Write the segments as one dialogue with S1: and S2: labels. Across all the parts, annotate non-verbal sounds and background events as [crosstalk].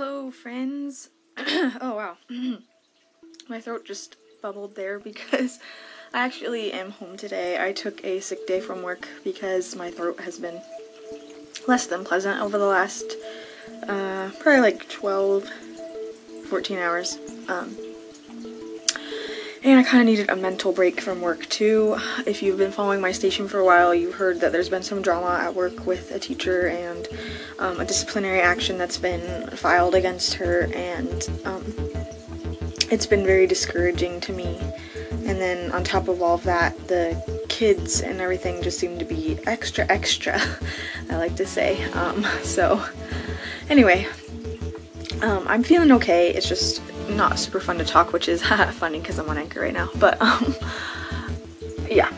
S1: Hello, friends. [clears throat] oh, wow. [clears throat] My throat just bubbled there because [laughs] I actually am home today. I took a sick day from work because my throat has been less than pleasant over the last uh, probably like 12, 14 hours. Um, and I kind of needed a mental break from work too. If you've been following my station for a while, you've heard that there's been some drama at work with a teacher and um, a disciplinary action that's been filed against her, and um, it's been very discouraging to me. And then on top of all of that, the kids and everything just seem to be extra, extra, [laughs] I like to say. Um, [laughs] so, anyway, um, I'm feeling okay. It's just not super fun to talk, which is [laughs] funny because I'm on Anchor right now. But um, yeah.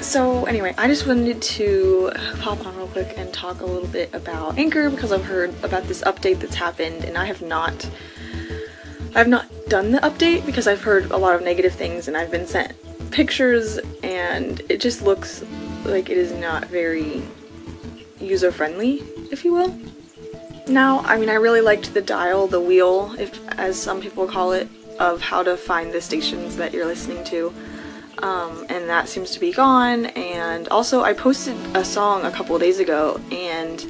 S1: So anyway, I just wanted to pop on real quick and talk a little bit about Anchor because I've heard about this update that's happened, and I have not. I've not done the update because I've heard a lot of negative things, and I've been sent pictures, and it just looks like it is not very user friendly, if you will. Now, I mean, I really liked the dial, the wheel, if as some people call it, of how to find the stations that you're listening to. Um, and that seems to be gone. And also, I posted a song a couple days ago, and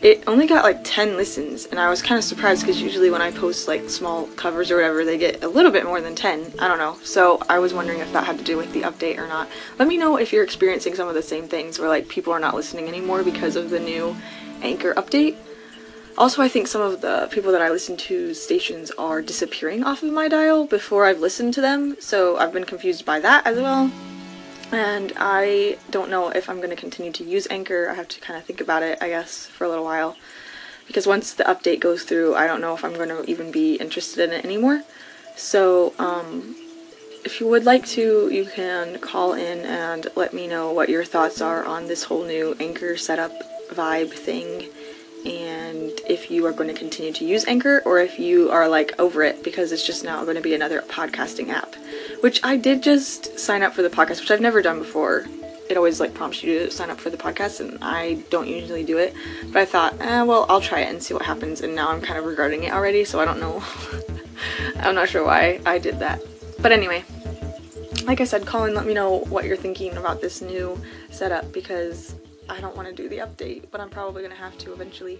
S1: it only got like 10 listens. And I was kind of surprised because usually when I post like small covers or whatever, they get a little bit more than 10. I don't know. So I was wondering if that had to do with the update or not. Let me know if you're experiencing some of the same things where like people are not listening anymore because of the new Anchor update. Also, I think some of the people that I listen to stations are disappearing off of my dial before I've listened to them, so I've been confused by that as well. And I don't know if I'm going to continue to use Anchor. I have to kind of think about it, I guess, for a little while. Because once the update goes through, I don't know if I'm going to even be interested in it anymore. So, um, if you would like to, you can call in and let me know what your thoughts are on this whole new Anchor setup vibe thing and if you are going to continue to use Anchor or if you are like over it because it's just now going to be another podcasting app. Which I did just sign up for the podcast, which I've never done before. It always like prompts you to sign up for the podcast, and I don't usually do it. But I thought, eh, well, I'll try it and see what happens. And now I'm kind of regretting it already, so I don't know. [laughs] I'm not sure why I did that. But anyway, like I said, call in, let me know what you're thinking about this new setup because I don't want to do the update, but I'm probably going to have to eventually.